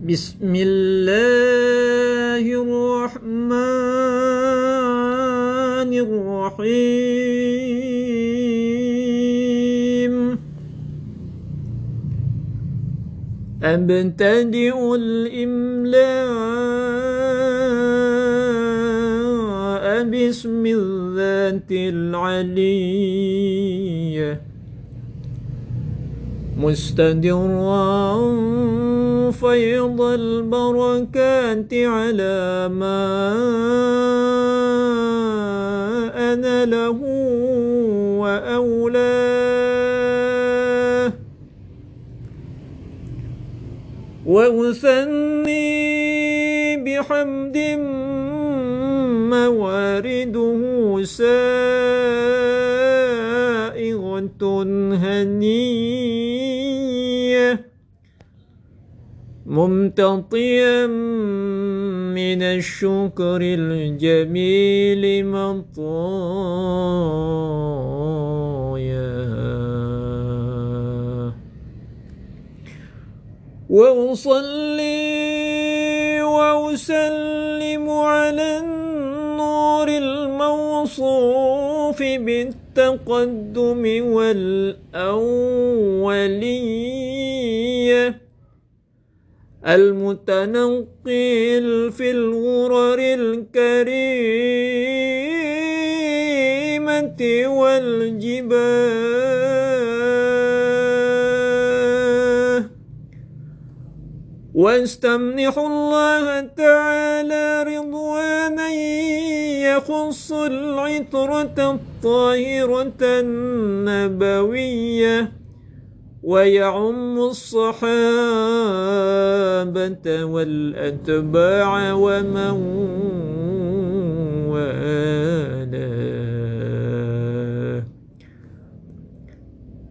بسم الله الرحمن الرحيم. أبتدئ الإملاء باسم الذات العلية مستدرا فيض البركات على ما أنا له وأولاه وأثني بحمد موارده سائغة هنيه ممتطيا من الشكر الجميل مطايا. وأصلي وأسلم على النور الموصوف بالتقدم والأولية. المتنقل في الغرر الكريمة والجباه. واستمنح الله تعالى رضوانا يخص العطرة الطاهرة النبوية. ويعم الصحابة والأتباع ومن والاه.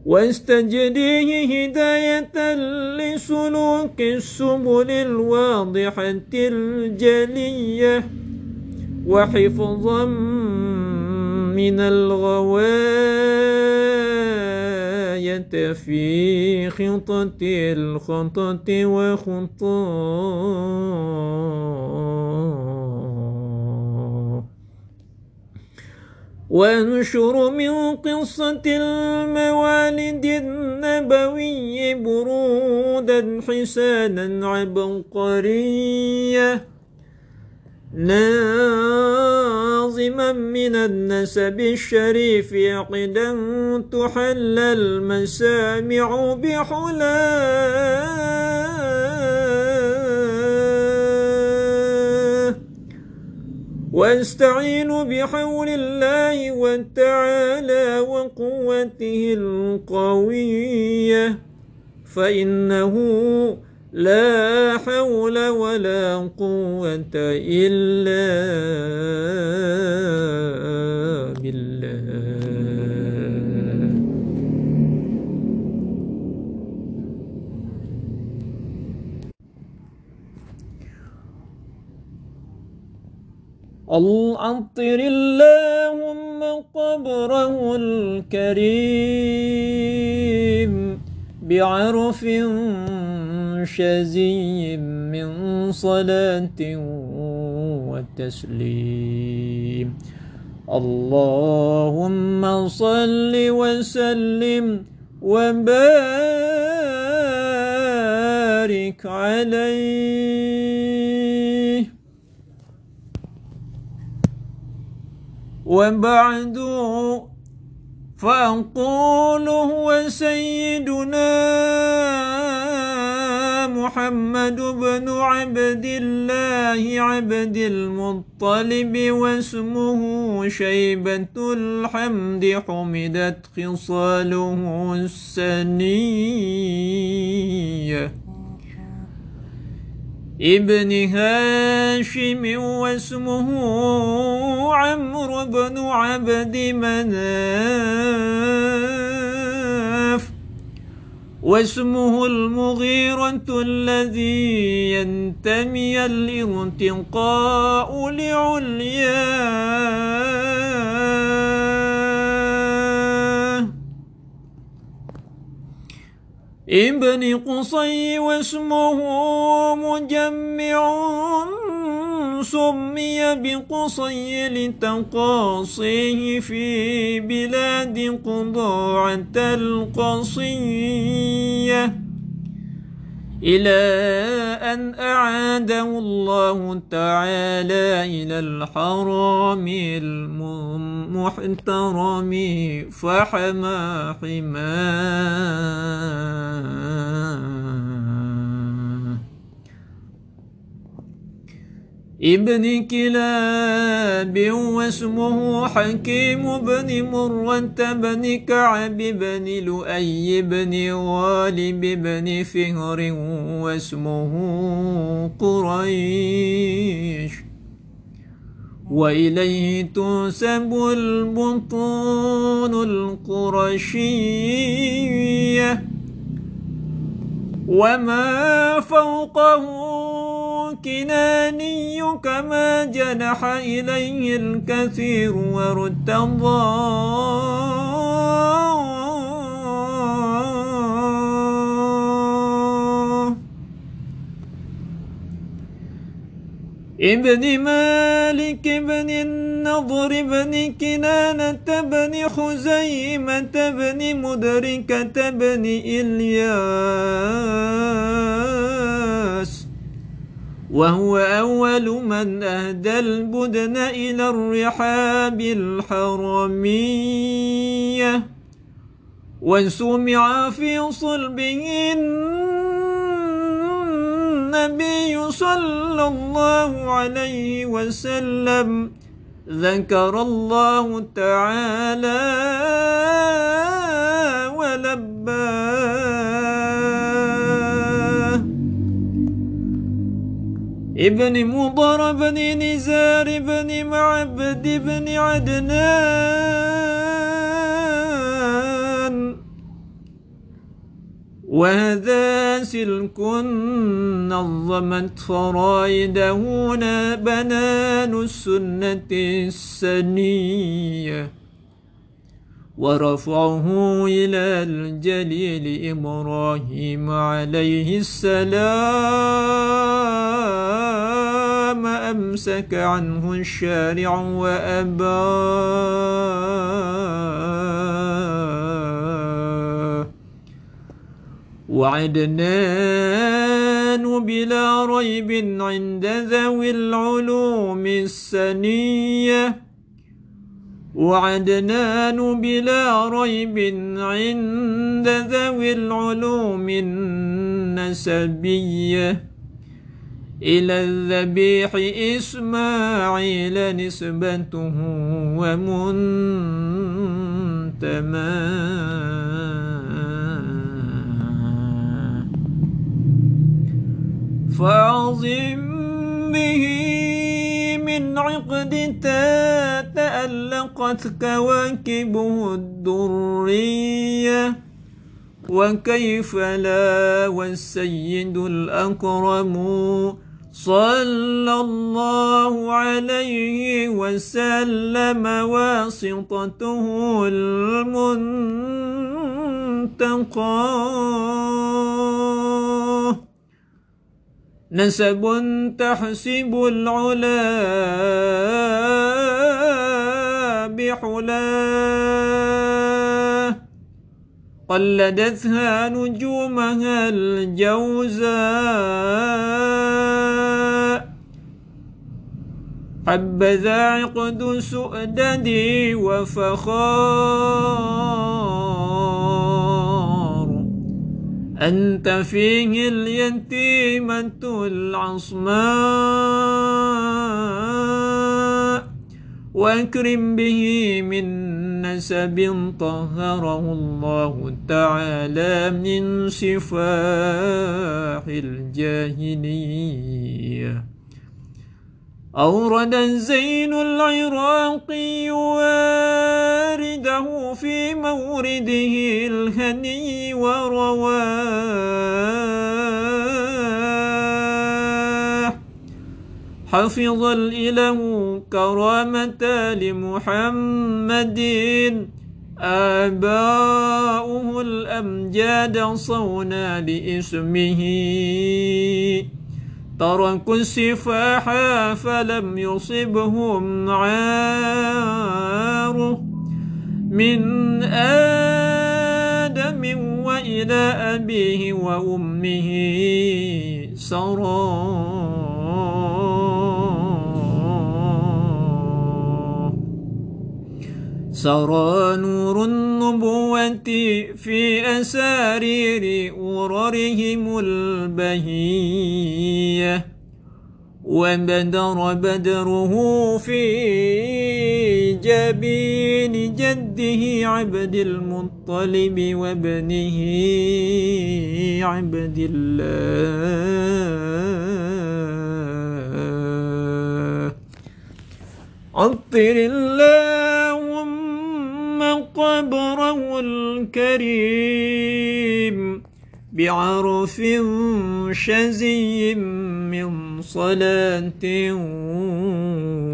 واستجريه هداية لسلوك السبل الواضحة الجلية وحفظا من الغواية في خطة الخطة وخطاه وانشر من قصة الموالد النبوي برودا حسانا عبقرية. ناظما من النسب الشريف عقدا تحل المسامع بحلاه. واستعين بحول الله وتعالى وقوته القوية فإنه لا حول ولا قوة إلا بالله. العطر اللهم قبره الكريم بعرف شزي من صلاة وتسليم. اللهم صل وسلم وبارك عليه. وبعد فأقول هو سيدنا محمد بن عبد الله عبد المطلب واسمه شيبة الحمد حمدت خصاله السنيه ابن هاشم واسمه عمرو بن عبد مناف. واسمه المغيرة الذي ينتمي الانتقاء لعلياه. ابن قصي واسمه مجمع سمي بقصي لتقاصيه في بلاد قضاعة القصيه إلى أن أعاده الله تعالى إلى الحرام المحترم فحمى حماه ابن كلاب واسمه حكيم بن مرة بن كعب بن لؤي بن غالب بن فهر واسمه قريش. وإليه تنسب البطون القرشية. وما فوقه كناني كما جنح إليه الكثير وارتضى ابن مالك بن النضر بن كنانة بن خزيمة بن مدركة بن إلياس. وهو أول من أهدى البدن إلى الرحاب الحرمية. وسمع في صلبه النبي صلى الله عليه وسلم. ذكر الله تعالى ولباه. ابن مضر بن نزار بن معبد بن عدنان. وهذا سلك نظمت فرائده بنان السنة السنية ورفعه إلى الجليل إبراهيم عليه السلام أمسك عنه الشارع وأباه وعدنان بلا ريب عند ذوي العلوم السنية. وعدنان بلا ريب عند ذوي العلوم النسبية. إلى الذبيح إسماعيل نسبته ومنتمى فعظم به من عقد تألقت كواكبه الدرية وكيف لا والسيد الأكرم صلى الله عليه وسلم واسطته المنتقى نسب تحسب العلا بحلاه قلدتها نجومها الجوزاء. حبذا عقد سؤددي وفخار أنت فيه اليتيمة العصماء وأكرم به من نسب طهره الله تعالى من سفاح الجاهلية. أورد زين العراقي وارده في مورده الهني ورواه. حفظ الإله كرامة لمحمد. آباؤه الأمجاد صونا لإسمه. تركوا السفاح فلم يصبهم عار من آدم وإلى أبيه وأمه سرار سرى نور النبوة في أسارير وررهم البهية وبدر بدره في جبين جده عبد المطلب وابنه عبد الله. عطر اللهم قبره الكريم بعرف شزي من صلاة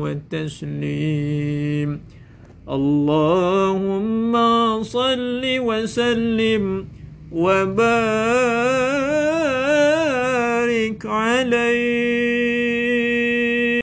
وتسليم. اللهم صل وسلم وبارك عليه.